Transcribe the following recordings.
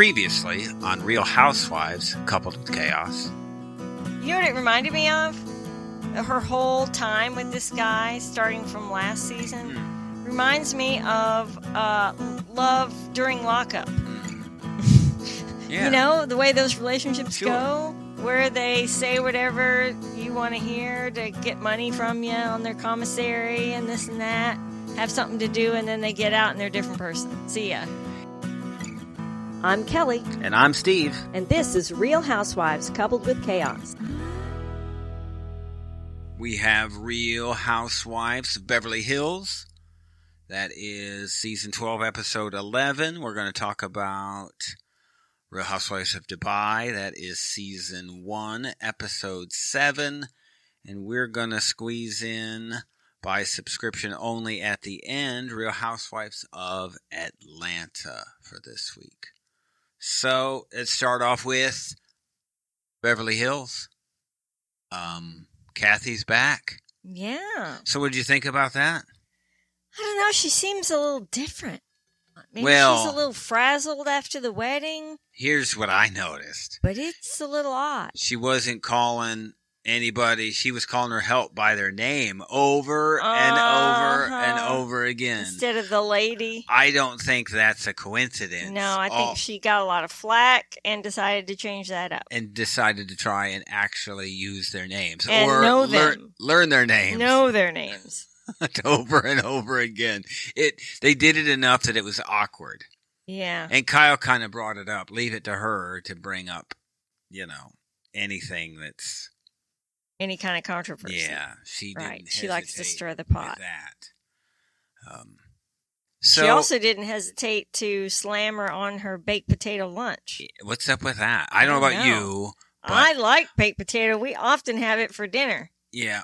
Previously on Real Housewives Coupled with Chaos. You know what it reminded me of? Her whole time with this guy, starting from last season, Hmm. reminds me of uh, love during lockup. Yeah. You know, the way those relationships Sure. go, where they say whatever you want to hear to get money from you on their commissary and this and that, have something to do, and then they get out and they're a different person. See ya. I'm Kelly, And I'm Steve. and this is Real Housewives Coupled with Chaos. We have Real Housewives of Beverly Hills. That is season 12, episode 11. We're going to talk about Real Housewives of Dubai. That is season 1, episode 7. And we're going to squeeze in by subscription only at the end Real Housewives of Atlanta for this week. So let's start off with Beverly Hills. Um, Kathy's back. Yeah. So, what did you think about that? I don't know. She seems a little different. Maybe Well- she's a little frazzled after the wedding, Here's what I noticed. but it's a little odd. She wasn't calling anybody. She was calling her help by their name over and over and Uh-huh. over again. Instead of the lady. I don't think that's a coincidence. No, I think All- she got a lot of flack and decided to change that up. and decided to try and actually use their names And or know learn, them. learn their names Know their names. over and over again. It they did it enough that it was awkward. Yeah. And Kyle kind of brought it up. Leave it to her to bring up, you know, anything that's Any kind of controversy. yeah. She didn't Right. She likes to stir the pot. That. Um. So she also didn't hesitate to slam her on her baked potato lunch. what's up with that? I don't know about know. you. But- I like baked potato. We often have it for dinner Yeah.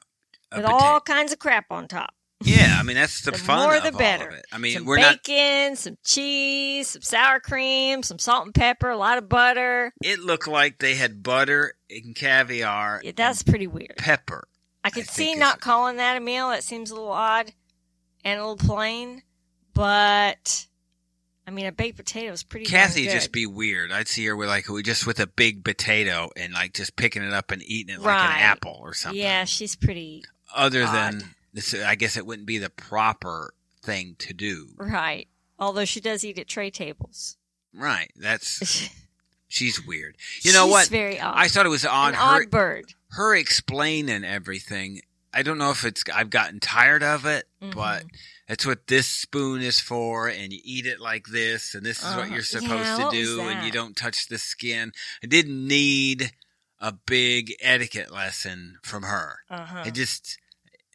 with all kinds of crap on top. Yeah, I mean that's the, The fun more of the all better. of it. I mean, some we're not. some cheese, some sour cream, some salt and pepper, a lot of butter. It looked like they had butter and caviar. Yeah, that's pretty weird. pepper. I could think see it's- not calling that a meal. That seems a little odd and a little plain. But I mean, a baked potato is pretty. Kathy just be weird. I'd see her with like just with a big potato and like just picking it up and eating it like an apple or something. Yeah, she's pretty Other odd. than this, I guess it wouldn't be the proper thing to do. right. Although she does eat at tray tables. Right. That's she's she's weird. You know what? Very odd. I thought it was odd. An her odd bird. her explaining everything. I don't know if it's I've gotten tired of it, Mhm. but that's what this spoon is for, and you eat it like this, and this is what Uh-huh. you're supposed Yeah, to do, and you don't touch the skin. I didn't need a big etiquette lesson from her. Uh huh. It just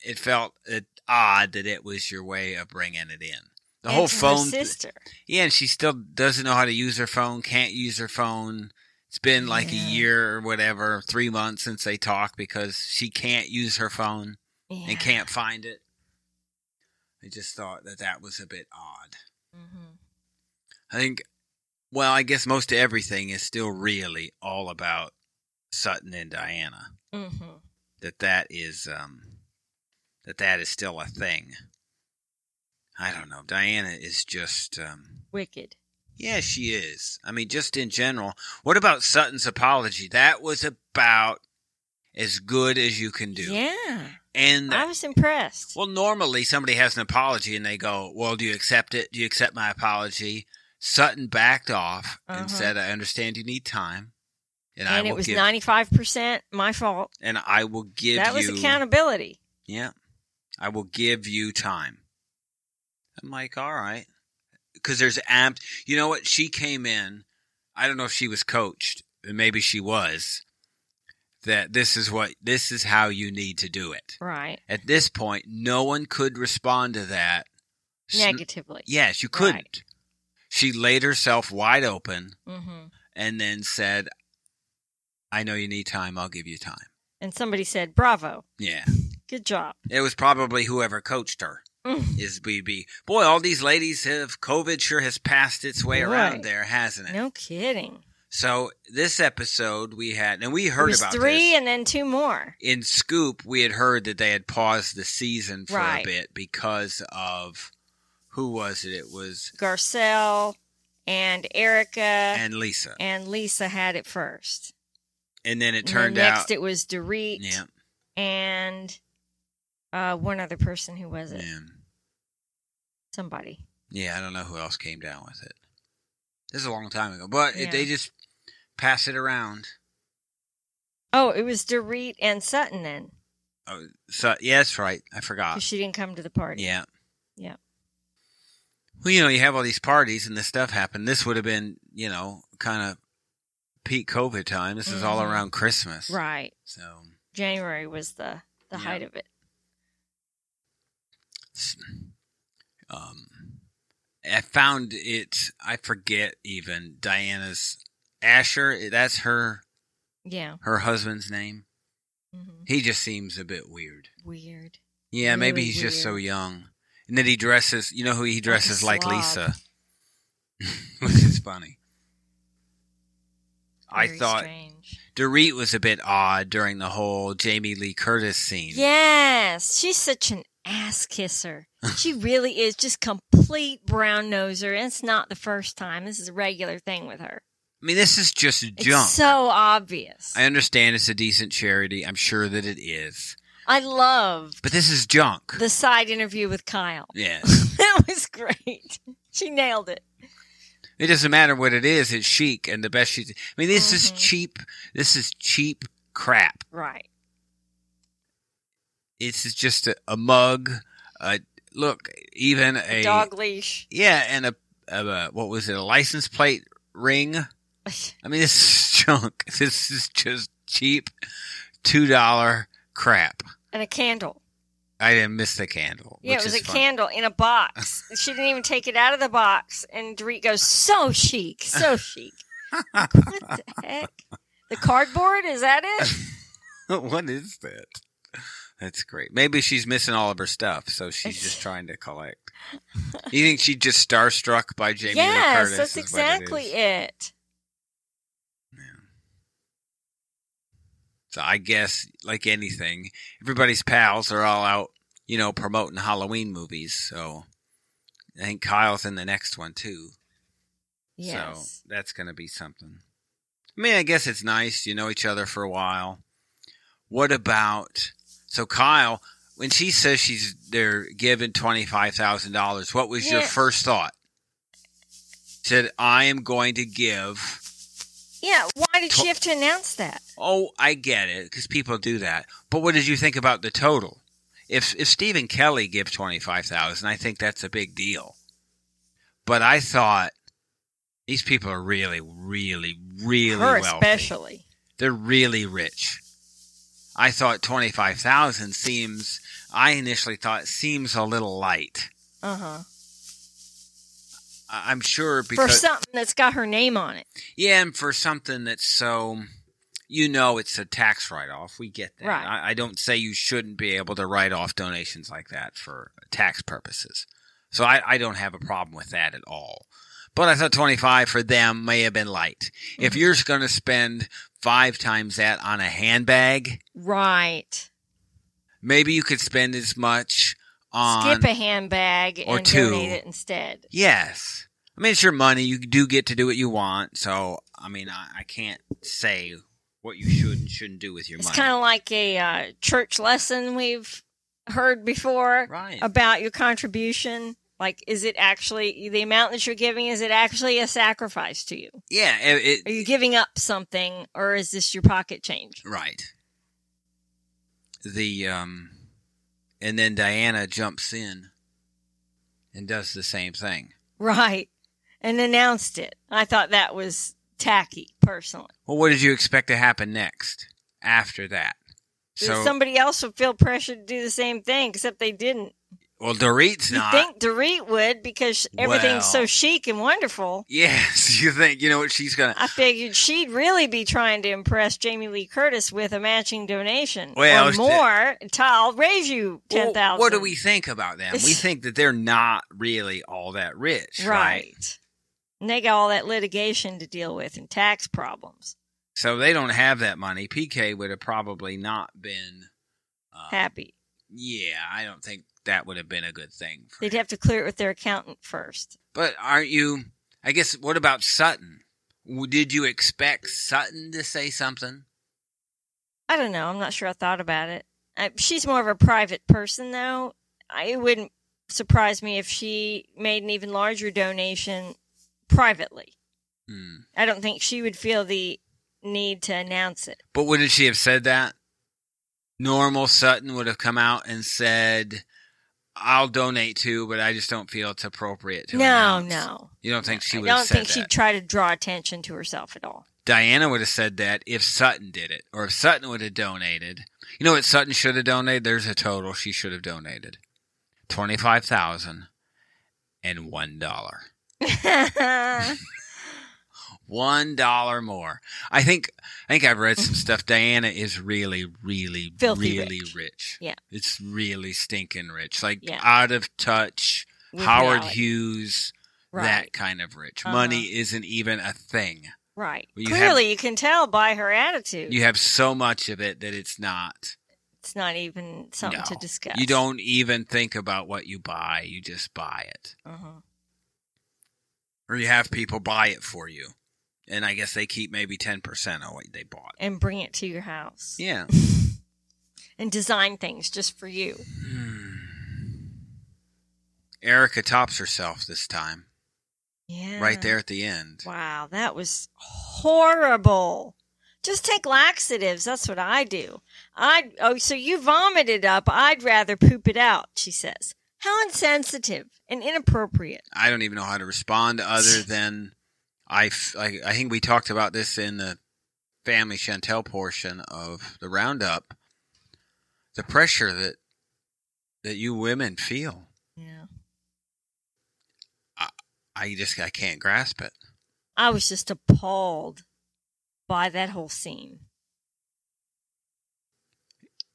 it felt it odd that it was your way of bringing it in. The whole phone, sister. yeah, and she still doesn't know how to use her phone, can't use her phone. It's been like Yeah. a year or whatever, three months since they talked because she can't use her phone Yeah. and can't find it. I just thought that that was a bit odd. Mm-hmm. I think, well, I guess most of everything is still really all about Sutton and Diana. hmm That that is, um, that that is still a thing. I don't know. Diana is just, um, Wicked. Yeah, she is. I mean, just in general. What about Sutton's apology? That was about as good as you can do. Yeah. And I was impressed. well, normally somebody has an apology and they go, "Well, do you accept it? Do you accept my apology?" Sutton backed off Uh-huh. and said, "I understand you need time, and, and will it was 95% my fault. and I will give that was accountability. Yeah. I will give you time. I'm like, all right. Because there's amped. You know what? She came in. I don't know if she was coached, and maybe she was. That this is what this is how you need to do it. Right. At this point, no one could respond to that. Negatively. Yes, you couldn't. Right. She laid herself wide open hmm and then said, "I know you need time. I'll give you time." And somebody said, bravo. Yeah. Good job. It was probably whoever coached her. Mm. is BB. Boy, all these ladies have COVID sure has passed its way around there, hasn't it? No kidding. So this episode we had, and we heard about three and then two more. in Scoop. We had heard that they had paused the season for Right. a bit because of who was it? It was Garcelle and Erica and Lisa, and Lisa had it first. and then it And turned then next out. it was Dorit yeah, and uh, one other person. Who was it? yeah, Somebody. yeah. I don't know who else came down with it. This is a long time ago, but Yeah. it, they just pass it around. Oh, it was Dorit and Sutton then, Oh, so yeah, that's right. I forgot. she didn't come to the party. Yeah. Yeah. Well, you know, you have all these parties and this stuff happened. This would have been, you know, kind of peak COVID time. This is all Mhm. around Christmas. Right. So, January was the the Yeah. height of it. Um, I found it, I forget even Diana's Asher. That's her, Yeah. her husband's name. hmm He just seems a bit weird. Weird. Yeah, maybe Really he's just so young. And then he dresses, you know who he dresses like, slob. Lisa. Which is funny. I thought strange. Dorit was a bit odd during the whole Jamie Lee Curtis scene. Yes, she's such an ass kisser. she really is just complete brown noser. And it's not the first time. This is a regular thing with her. I mean, this is just It's junk. so obvious. I understand it's a decent charity. I'm sure that it is. I love But this is junk. the side interview with Kyle. yes. that was great. She nailed it. It doesn't matter what it is. It's chic and the best she. I mean, this is Mhm. cheap. This is cheap crap. Right. It's just a, a mug. Uh, look, even a Dog leash. Yeah, and a, a what was it? A license plate ring. I mean, this is junk. This is just cheap, two dollar crap. And a candle. I didn't miss the candle. Yeah, it was a fun. candle in a box. she didn't even take it out of the box. And Dorit goes, so chic, so chic. what the heck? The cardboard? Is that it? what is that? That's great. Maybe she's missing all of her stuff, so she's just trying to collect. You think she's just starstruck by Jamie Lee yes, Curtis? that's it exactly is? it. So I guess, like anything, everybody's pals are all out, you know, promoting Halloween movies. So I think Kyle's in the next one too. Yes. So that's going to be something. I mean, I guess it's nice. You know each other for a while. What about so Kyle? When she says she's they're giving twenty five thousand dollars, what was your first thought? Said I am going to give. yeah, why did To- she have to announce that? Oh, I get it because people do that. But what did you think about the total? If if Stephen Kelly gives twenty five thousand, I think that's a big deal. But I thought these people are really, really, really Her wealthy. especially. They're really rich. I thought twenty five thousand seems. I initially thought seems a little light. Uh huh. I'm sure For something that's got her name on it. Yeah, and for something that's so, you know, it's a tax write off. We get that. Right. I, I don't say you shouldn't be able to write off donations like that for tax purposes. So I, I don't have a problem with that at all. But I thought 25 for them may have been light. If Mhm. you're going to spend five times that on a handbag, Right. maybe you could spend as much on. Skip a handbag or and two. donate it instead. Yes. I mean, it's your money. You do get to do what you want. So, I mean, I, I can't say what you should and shouldn't do with your It's money. It's kind of like a uh, church lesson we've heard before right. about your contribution. Like, is it actually the amount that you're giving? Is it actually a sacrifice to you? yeah. It, Are you giving up something, or is this your pocket change? right. The um, and then Diana jumps in and does the same thing. Right. And announced it. I thought that was tacky, personally. Well, what did you expect to happen next after that? So, Somebody else would feel pressured to do the same thing, except they didn't. Well, Dorit's You not. think Dorit would because everything's so chic and wonderful. yes, you think you know what she's gonna. I figured she'd really be trying to impress Jamie Lee Curtis with a matching donation Well, or more. I'll raise you ten thousand. Well, what do we think about them? We think that they're not really all that rich, right? Right. And they got all that litigation to deal with and tax problems. So they don't have that money. PK would have probably not been. Uh, Happy. Yeah, I don't think that would have been a good thing. For They'd him. have to clear it with their accountant first. But aren't you? I guess what about Sutton? Did you expect Sutton to say something? I don't know. I'm not sure I thought about it. I, she's more of a private person, though. I, it wouldn't surprise me if she made an even larger donation privately. Hmm. I don't think she would feel the need to announce it. But wouldn't she have said that? Normal Sutton would have come out and said, "I'll donate too, but I just don't feel it's appropriate to." No, announce." no. You don't think she would I don't think that? she'd try to draw attention to herself at all. Diana would have said that if Sutton did it, or if Sutton would have donated. You know what Sutton should have donated? There's a total she should have donated: twenty-five thousand and one dollar. One dollar more. I think. I think I've read some stuff. Diana is really, really, Filthy really rich. rich. Yeah. it's really stinking rich. Like Yeah. out of touch. With Howard reality. Hughes. Right. That kind of rich. Uh-huh. Money isn't even a thing. Right. You Clearly, you can tell by her attitude. You have so much of it that it's not. it's not even something to discuss. You don't even think about what you buy. You just buy it. Uh-huh. Or you have people buy it for you. And I guess they keep maybe 10% of what they bought. And bring it to your house. Yeah. And design things just for you. Hmm. Erica tops herself this time. Yeah. Right there at the end. Wow, that was horrible. Just take laxatives. That's what I do. I oh, so you vomited up. I'd rather poop it out. She says. How insensitive and inappropriate. I don't even know how to respond other than I, I, I think we talked about this in the family Chantel portion of the roundup. The pressure that that you women feel. Yeah. I I just I can't grasp it. I was just appalled by that whole scene.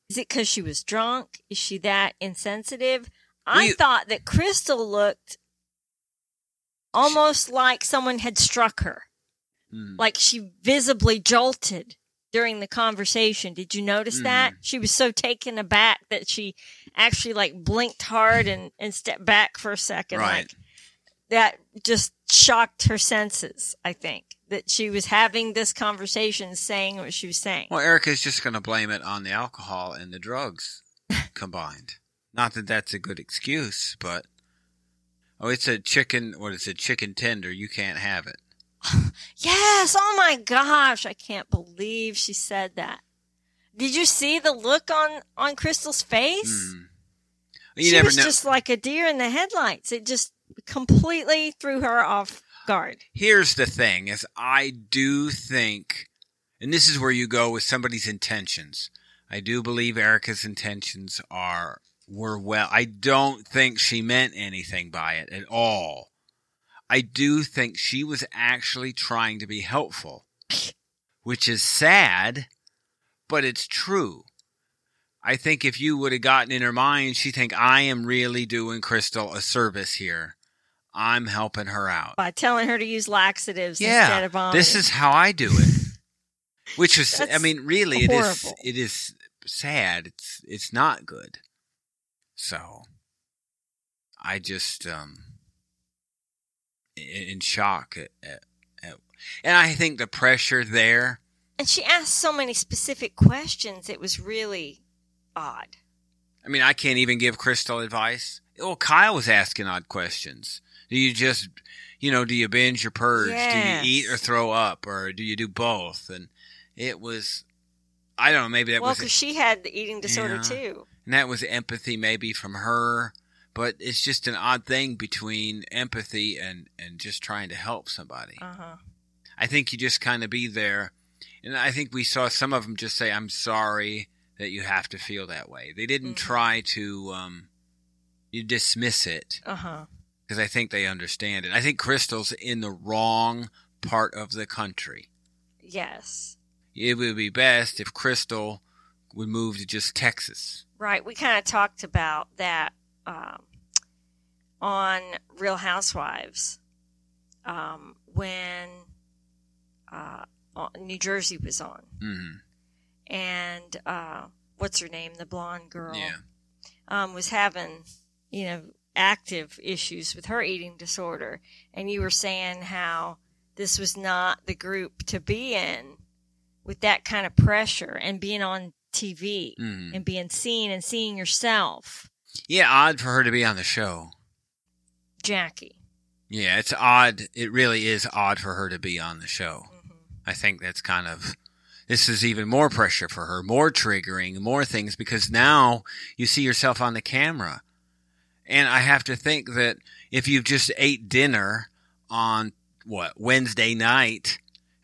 Is it because she was drunk? Is she that insensitive? I We- thought that Crystal looked almost like someone had struck her. Hmm. Like she visibly jolted during the conversation. Did you notice Mm. that? She was so taken aback that she actually like blinked hard and, and stepped back for a second. Right. Like that just shocked her senses, I think. That she was having this conversation saying what she was saying. Well, Erica's just going to blame it on the alcohol and the drugs combined. Not that that's a good excuse, but oh, it's a chicken. What is it? Chicken tender. You can't have it. Yes. Oh my gosh. I can't believe she said that. Did you see the look on, on Crystal's face? Hmm. You she was know. just like a deer in the headlights. It just completely threw her off guard. Here's the thing: is I do think, and this is where you go with somebody's intentions. I do believe Erica's intentions are were well. I don't think she meant anything by it at all. I do think she was actually trying to be helpful, which is sad, but it's true. I think if you would have gotten in her mind, she'd think, I am really doing Crystal a service here. I'm helping her out. by telling her to use laxatives Yeah, instead of vomiting. this is how I do it. Which is, I mean, really, it is it is sad. It's it's not good. So, I just um in, in shock at, at, at, and I think the pressure there. and she asked so many specific questions. It was really odd. I mean, I can't even give Crystal advice. Well, Kyle was asking odd questions. Do you just, you know, do you binge or purge? Yes. Do you eat or throw up, or do you do both? And it was, I don't know, maybe that well, was, because she had the eating disorder Yeah. too. And that was empathy maybe from her. But it's just an odd thing between empathy and and just trying to help somebody. Uh huh. I think you just kind of be there. And I think we saw some of them just say, I'm sorry that you have to feel that way. They didn't Mhm. try to um, you dismiss it Uh huh. because I think they understand it. I think Crystal's in the wrong part of the country. Yes. It would be best if Crystal would move to just Texas. Right. We kind of talked about that um, on Real Housewives um, when uh, New Jersey was on, hmm and uh, what's her name, the blonde girl, Yeah. um, was having, you know, active issues with her eating disorder, and you were saying how this was not the group to be in with that kind of pressure and being on TV Mhm. and being seen and seeing yourself, Yeah, odd for her to be on the show. Jackie. Yeah, it's odd. It really is odd for her to be on the show. Mhm. I think that's kind of this is even more pressure for her, more triggering, more things because now you see yourself on the camera. And I have to think that if you've just ate dinner on what Wednesday night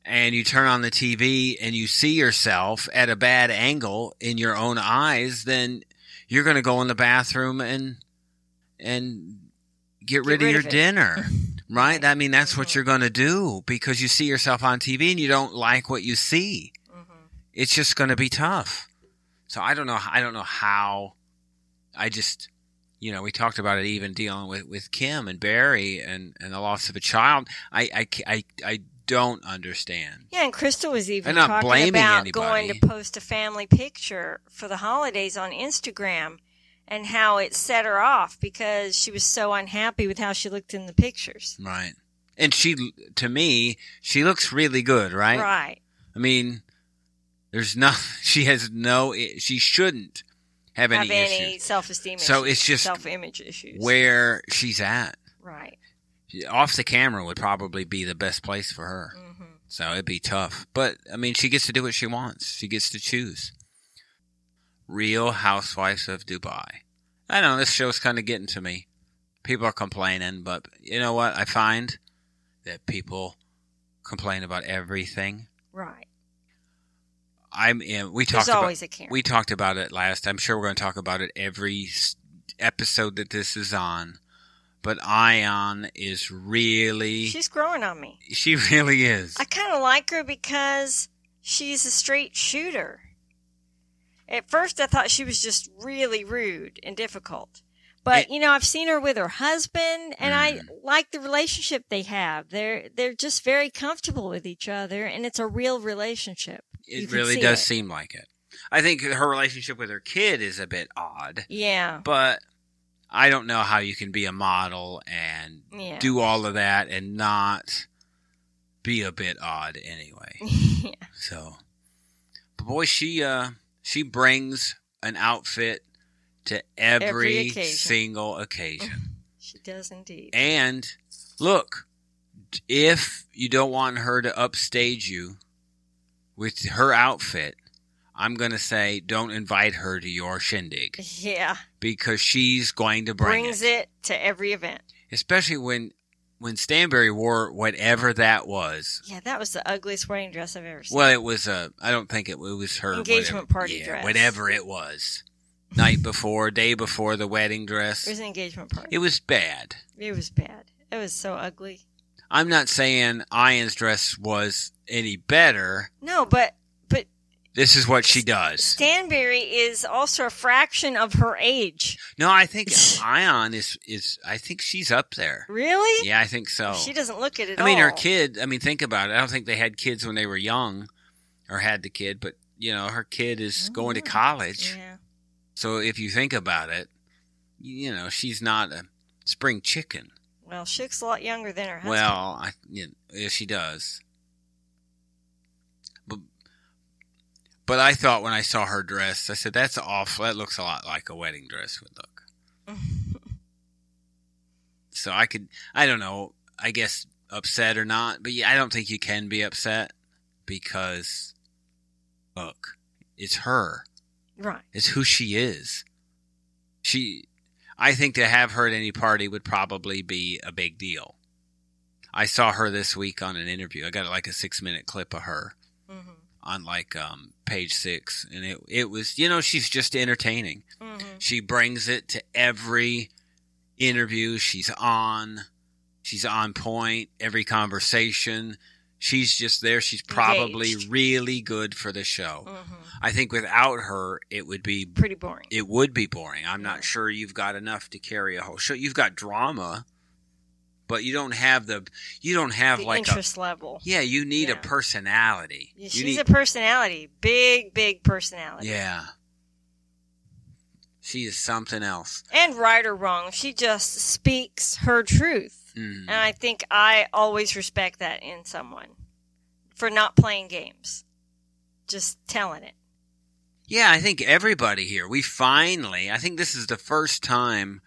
and you turn on the TV and you see yourself at a bad angle in your own eyes, then you're going to go in the bathroom and and get, rid, rid of your of dinner. Right? I mean, that's what Mhm. you're going to do because you see yourself on TV and you don't like what you see. Mhm. It's just going to be tough. So I don't know. I don't know how. I just, you know, we talked about it even dealing with, with Kim and Barry and, and the loss of a child. I, I, I, I don't understand. Yeah, and Crystal was even I'm not talking blaming about anybody. going to post a family picture for the holidays on Instagram and how it set her off because she was so unhappy with how she looked in the pictures. Right. And she, to me, she looks really good, right? Right. I mean, there's no, she has no, she shouldn't have any Have any issues. self-esteem So issues, it's just self-image issues. Where she's at. Right. Off the camera would probably be the best place for her. hmm So it'd be tough. But, I mean, she gets to do what she wants. She gets to choose. Real Housewives of Dubai. I know this show's kind of getting to me. People are complaining, but you know what? I find that people complain about everything. Right. I'm in, we There's talked about always a Karen. we talked about it last. I'm sure we're going to talk about it every episode that this is on. But Ayan is really She's growing on me. she really is. I kind of like her because she's a straight shooter. At first, I thought she was just really rude and difficult. But It- you know, I've seen her with her husband, and I Mm. like the relationship they have. They're they're just very comfortable with each other, and it's a real relationship. It really does it. seem like it. I think her relationship with her kid is a bit odd, Yeah, but I don't know how you can be a model and yeah, do all of that and not be a bit odd anyway. yeah. So, but boy, she uh she brings an outfit to every, Every occasion. single occasion. She does indeed. and look, if you don't want her to upstage you with her outfit, I'm going to say don't invite her to your shindig Yeah, because she's going to bring brings it. it to every event. Especially when when Stanbury wore whatever that was. Yeah, that was the ugliest wedding dress I've ever seen. Well, it was a. I don't think it, it was her Engagement whatever- party yeah, dress. whatever it was. Night before, day before the wedding dress. it was an engagement party. It was bad. It was bad. It was so ugly. I'm not saying Ayan's dress was any better. No, but but This is what she does. Stanbury is also a fraction of her age. No, I think Ayan is is. I think she's up there. Really? Yeah, I think so. She doesn't look at it at all. I mean, her kid. I mean, think about it. I don't think they had kids when they were young, or had the kid. But you know, her kid is going to Mhm. college. Yeah. So if you think about it, you know, she's not a spring chicken. Well, she looks a lot younger than her husband. Well, I, you know, yeah, she does. But I thought when I saw her dress, I said, "That's awful. That looks a lot like a wedding dress would look." So I could, I don't know, I guess upset or not, but yeah, I don't think you can be upset because, look, it's her. right. It's who she is. She, I think to have her at any party would probably be a big deal. I saw her this week on an interview. I got like a six minute clip of her on like um, page six, and it it was you know she's just entertaining. hmm She brings it to every interview she's on. She's on point every conversation. She's just there. She's probably Engaged. really good for the show. hmm I think without her, it would be Pretty boring. it would be boring. I'm Yeah. not sure you've got enough to carry a whole show. You've got drama, but you don't have the you don't have the like a interest level. yeah. You need a personality. Yeah, She's need- a personality. Big, big personality. yeah. She is something else. And right or wrong, she just speaks her truth. Mhm. And I think I always respect that in someone for not playing games, just telling it. Yeah, I think everybody here, we finally, I think this is the first time,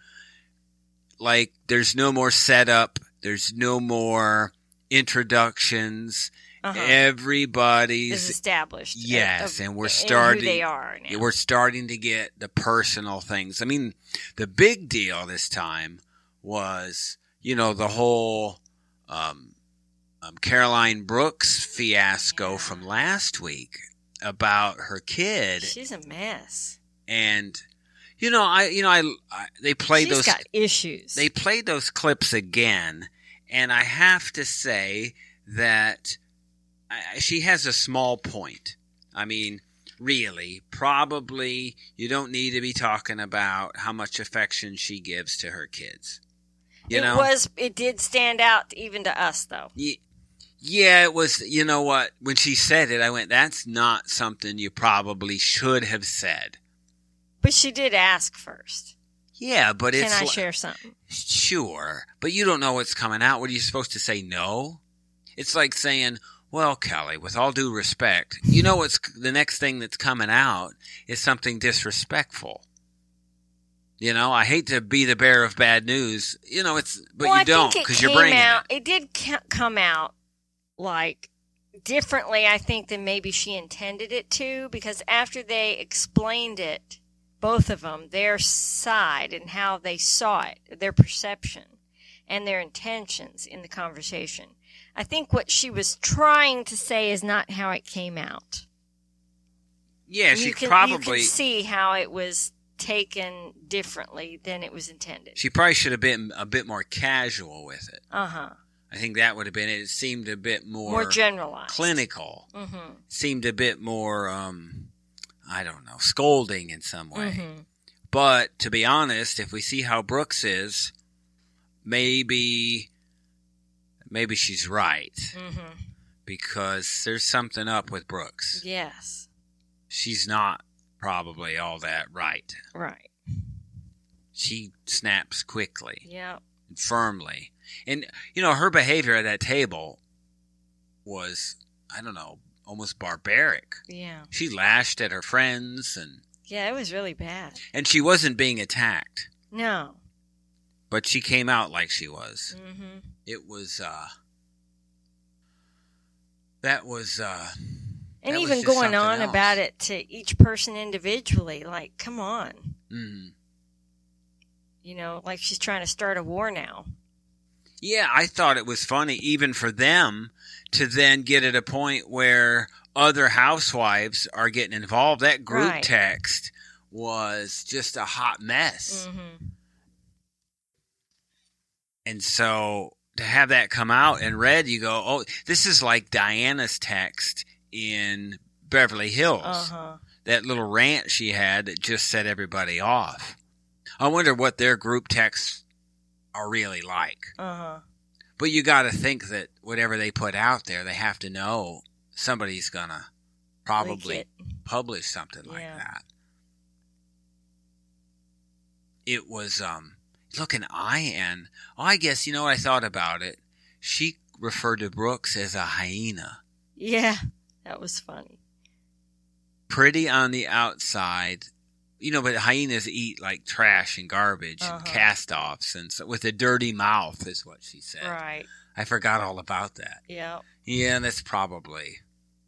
like, there's no more setup, there's no more introductions. Uh-huh. Everybody's is established. of- Yes, and we're in starting- they are now. we're starting to get the personal things. I mean, the big deal this time was, you know, the whole um, um, Caroline Brooks fiasco Yeah. from last week about her kid, She's a mess. and you know, I, you know, I, I they played She's those, got issues. they played those clips again, and I have to say that I, she has a small point. I mean, really, probably you don't need to be talking about how much affection she gives to her kids. You it know, was. It did stand out even to us, though. Ye- yeah, it was. You know what? When she said it, I went, "That's not something you probably should have said." But she did ask first. Yeah, but Can it's Can I share something? Sure, but you don't know what's coming out. What are you supposed to say? No. It's like saying, "Well, Kelly, with all due respect, you know what's the next thing that's coming out is something disrespectful." You know, I hate to be the bearer of bad news. You know, it's but well, you I don't because you're bringing out. it. It did come out like differently, I think, than maybe she intended it to. Because after they explained it, both of them, their side and how they saw it, their perception and their intentions in the conversation. I think what she was trying to say is not how it came out. Yeah, she you can, probably you can see how it was taken differently than it was intended. she probably should have been a bit more casual with it. Uh huh. I think that would have been it. Seemed a bit more, More generalized. clinical. Mm-hmm. Seemed a bit more, um, I don't know, scolding in some way. Mm-hmm. But to be honest, if we see how Brooks is, maybe maybe she's right Mm-hmm. because there's something up with Brooks. Yes. She's not probably all that right. Right. She snaps quickly Yeah. and firmly. And you know, her behavior at that table was I don't know, almost barbaric. Yeah. She lashed at her friends and Yeah. It was really bad. and she wasn't being attacked, No. but she came out like she was. Mm-hmm. it was uh that was uh And That even going on else. about it to each person individually, like, come on, mm. you know, like she's trying to start a war now. yeah i thought it was funny even for them to then get at a point where other housewives are getting involved that group Right. text was just a hot mess Mm-hmm. and so to have that come out and read you go oh this is like diana's text in beverly hills Uh huh. that little rant she had that just set everybody off. I wonder what their group texts are really like. Uh huh. But you got to think that whatever they put out there, they have to know somebody's gonna probably it. publish something like that. It was um look an IN. Oh, I guess you know what I thought about it. She referred to Brooks as a hyena. Yeah. That was funny. pretty on the outside. You know, but hyenas eat like trash and garbage and Uh-huh. cast offs, and so with a dirty mouth is what she said. Right. I forgot all about that. Yeah. Yeah, that's probably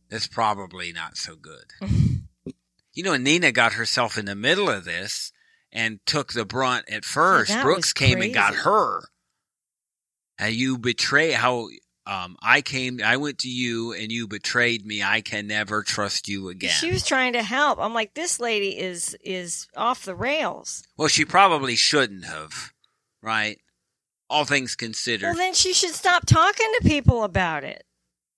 that's probably not so good. You know, Nina got herself in the middle of this and took the brunt at first. that Brooks came and got her. How you betray how um, I came, I went to you and you betrayed me. I can never trust you again. She was trying to help. I'm like, this lady is is off the rails. Well, she probably shouldn't have, right? All things considered. Well, then she should stop talking to people about it.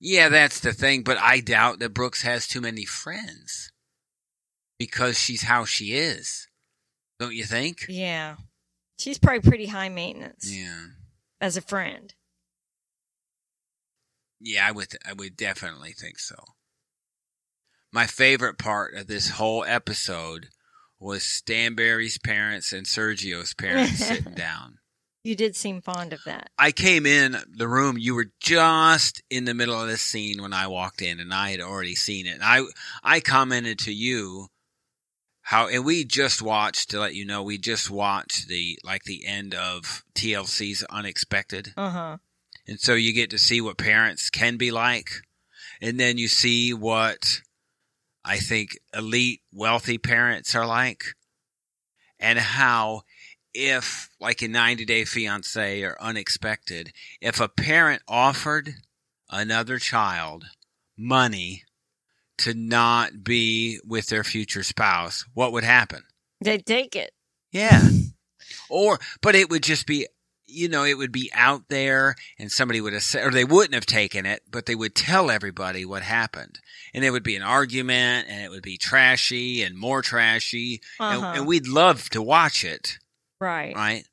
yeah, that's the thing, but I doubt that Brooks has too many friends because she's how she is. Don't you think? Yeah. She's probably pretty high maintenance Yeah. as a friend. Yeah, I would I would definitely think so. My favorite part of this whole episode was Stanbury's parents and Sergio's parents sitting down. You did seem fond of that. I came in the room. You were just in the middle of this scene when I walked in, and I had already seen it. And I I commented to you how, and we just watched to let you know we just watched the like the end of TLC's Unexpected, Uh huh. and so you get to see what parents can be like, and then you see what I think elite wealthy parents are like, and how if like in 90 day fiance or unexpected if a parent offered another child money to not be with their future spouse what would happen? They'd take it. yeah. Or but it would just be you know it would be out there and somebody would have said or they wouldn't have taken it but they would tell everybody what happened. And it would be an argument and it would be trashy and more trashy. And- Uh-huh. and we'd love to watch it Right. right?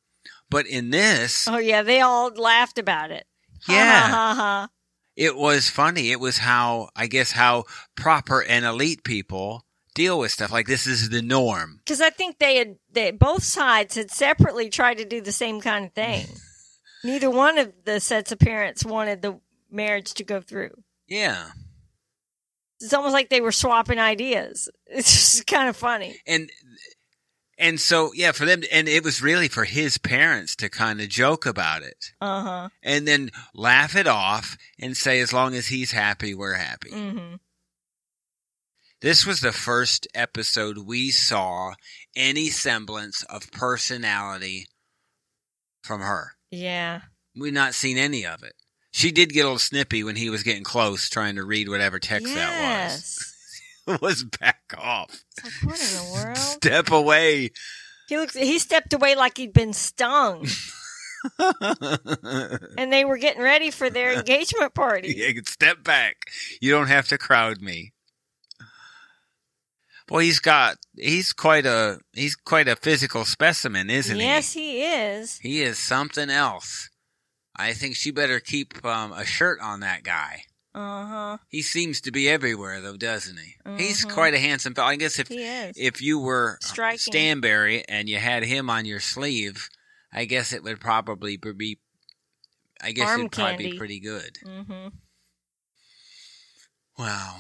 But in this, Oh yeah, they all laughed about it. Yeah. Ha, ha, ha. it was funny. It was how, I guess, how proper and elite people deal with stuff like this is the norm. Because I think they had they both sides had separately tried to do the same kind of thing. Neither one of the sets of parents wanted the marriage to go through. Yeah. It's almost like they were swapping ideas. It's just kind of funny. And, and so, yeah, for them, and it was really for his parents to kind of joke about it Uh huh. and then laugh it off and say, as long as he's happy, we're happy. hmm This was the first episode we saw any semblance of personality from her. Yeah. We've not seen any of it. She did get a little snippy when he was getting close, trying to read whatever text yes. that was. was back off. It's like what in the world? Step away. He looks. He stepped away like he'd been stung, and they were getting ready for their engagement party. Yeah, Step back. You don't have to crowd me. Well, he's got he's quite a he's quite a physical specimen, isn't he? yes, he is. he? He is something else. I think she better keep um, a shirt on that guy. Uh huh. He seems to be everywhere, though, doesn't he? He's Mhm. quite a handsome fellow. I guess if if you were Striking. Stanbury and you had him on your sleeve, I guess it would probably be. I guess Arm it'd probably candy. be pretty good. mm-hmm. Wow,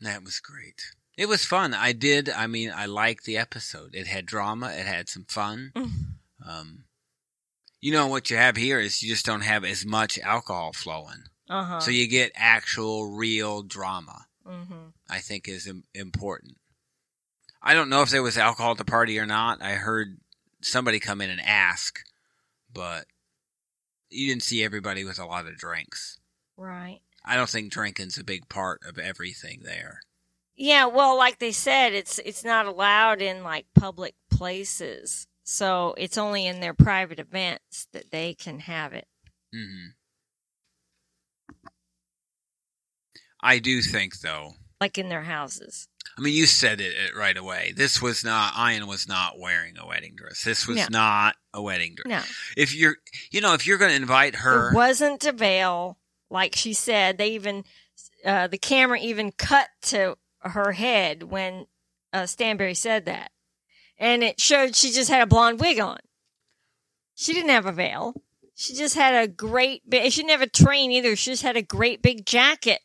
that was great. It was fun. I did. I mean, I liked the episode. It had drama. It had some fun. Mm. Um, you know what you have here is you just don't have as much alcohol flowing, Uh huh. so you get actual, real drama. mm-hmm. I think is Im- important. I don't know if there was alcohol at the party or not. I heard somebody come in and ask, but you didn't see everybody with a lot of drinks. Right. I don't think drinking's a big part of everything there. Yeah. Well, like they said, it's it's not allowed in like public places, so it's only in their private events that they can have it. hmm I do think, though. Like in their houses. I mean, you said it, it right away. This was not. Ayan was not wearing a wedding dress. This was No. not a wedding dress. No. If you're, you know, if you're going to invite her, It wasn't a veil, like she said. They even, uh, the camera even cut to her head when uh, Stanbury said that, and it showed she just had a blonde wig on. She didn't have a veil. She just had a great. She didn't have a train either. She just had a great big jacket.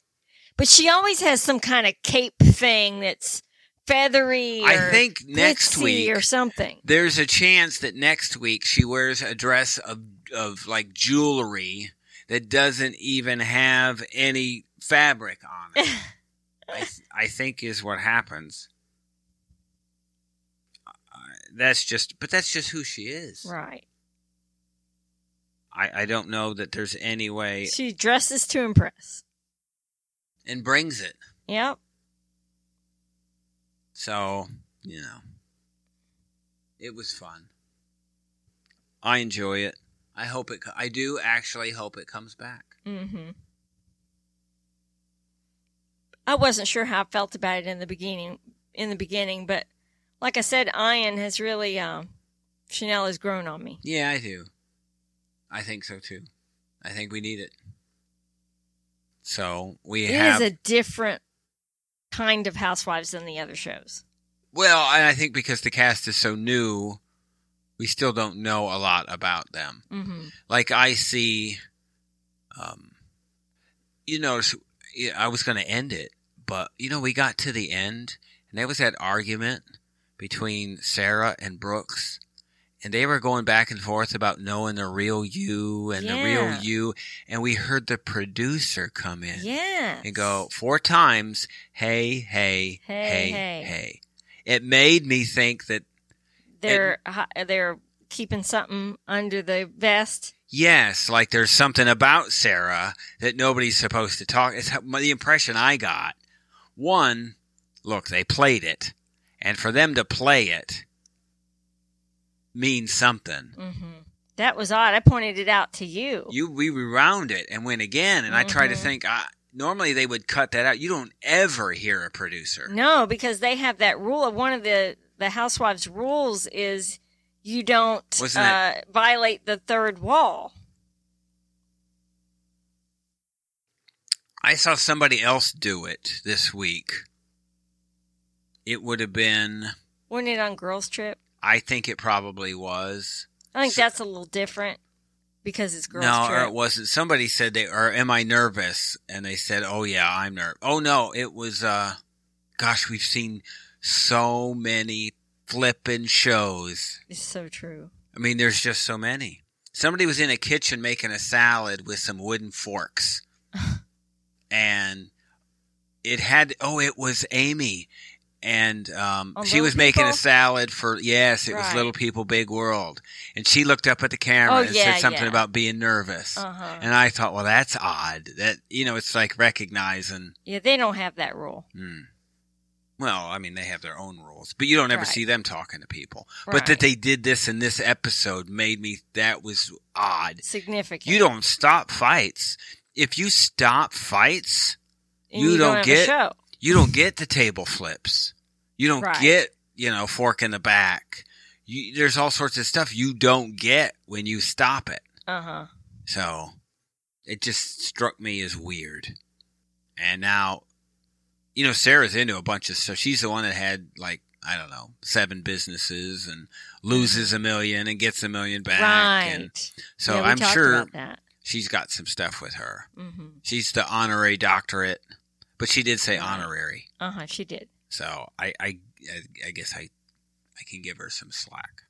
But she always has some kind of cape thing that's feathery. I or think next week or something. there's a chance that next week she wears a dress of of like jewelry that doesn't even have any fabric on it. I th- I think is what happens. Uh, that's just, but that's just who she is. right. I, I don't know that there's any way, She dresses to impress. And brings it. Yep. So you know, it was fun. I enjoy it. I hope it. I do actually hope it comes back. Mm-hmm. I wasn't sure how I felt about it in the beginning. In the beginning, but like I said, Ayan has really, um, Chanel has grown on me. Yeah, I do. I think so too. I think we need it. So we It is have. a different kind of housewives than the other shows. Well, and I think because the cast is so new, we still don't know a lot about them. Mm-hmm. Like I see, um, you know, I was going to end it, but you know, we got to the end, and there was that argument between Sarah and Brooks, and they were going back and forth about knowing the real you and the real you, and we heard the producer come in Yeah. and go four times, hey, hey, Hey, hey, hey. hey. It made me think that They're hi- they're keeping something under the vest. Yes, like there's something about Sarah that nobody's supposed to talk. It's how- the impression I got. One, look, they played it, and for them to play it means something. Mm-hmm. That was odd. I pointed it out to you. You we rewound it and went again, and I tried to Mhm. think. I, normally they would cut that out. You don't ever hear a producer. No, because they have that rule. Of One of the the housewives' rules is you don't uh, violate the third wall. I saw somebody else do it this week. It would have been. Wasn't it on Girls Trip? I think it probably was. I think So- that's a little different because it's Girls no, or it wasn't. Somebody said they or am I nervous? And they said, "Oh yeah, I'm nervous." Oh no, it was. uh Gosh, we've seen so many flipping shows. It's so true. I mean, there's just so many. Somebody was in a kitchen making a salad with some wooden forks, and it had. Oh, it was Amy. And um, she was making a salad for yes, it was Little People, Big World, and she looked up at the camera Oh, and yeah, said something yeah. about being nervous. Uh huh. And I thought, well, that's odd. That you know, it's like recognizing. Yeah, they don't have that rule. Hmm. Well, I mean, they have their own rules, but you don't ever Right. see them talking to people. But that they did this in this episode made me. That was odd. Significant. You don't stop fights. If you stop fights, And you don't a get- show. you don't get the table flips. You don't Right. get you know fork in the back. You, there's all sorts of stuff you don't get when you stop it. Uh huh. So it just struck me as weird. And now, you know, Sarah's into a bunch of stuff. She's the one that had like I don't know seven businesses and loses a million and gets a million back. Right. And so yeah, I'm sure she's got some stuff with her. hmm She's the honorary doctorate, but she did say honorary. Uh huh. She did. So I, I, I guess I, I can give her some slack.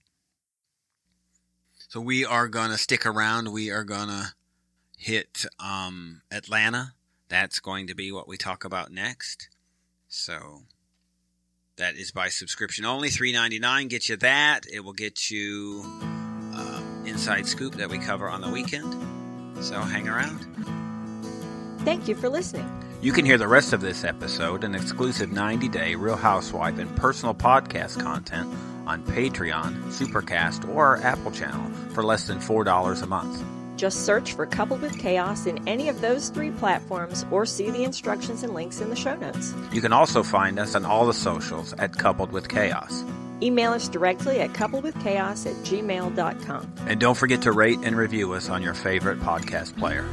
So we are gonna stick around. We are gonna hit um, Atlanta. That's going to be what we talk about next. So that is by subscription only. Three ninety nine gets you that. It will get you um, inside scoop that we cover on the weekend. So hang around. Thank you for listening. You can hear the rest of this episode and exclusive 90 day Real Housewife and personal podcast content on Patreon, Supercast, or our Apple Channel for less than $4 a month. Just search for Coupled with Chaos in any of those three platforms or see the instructions and links in the show notes. You can also find us on all the socials at Coupled with Chaos. Email us directly at coupledwithchaos at gmail.com. And don't forget to rate and review us on your favorite podcast player.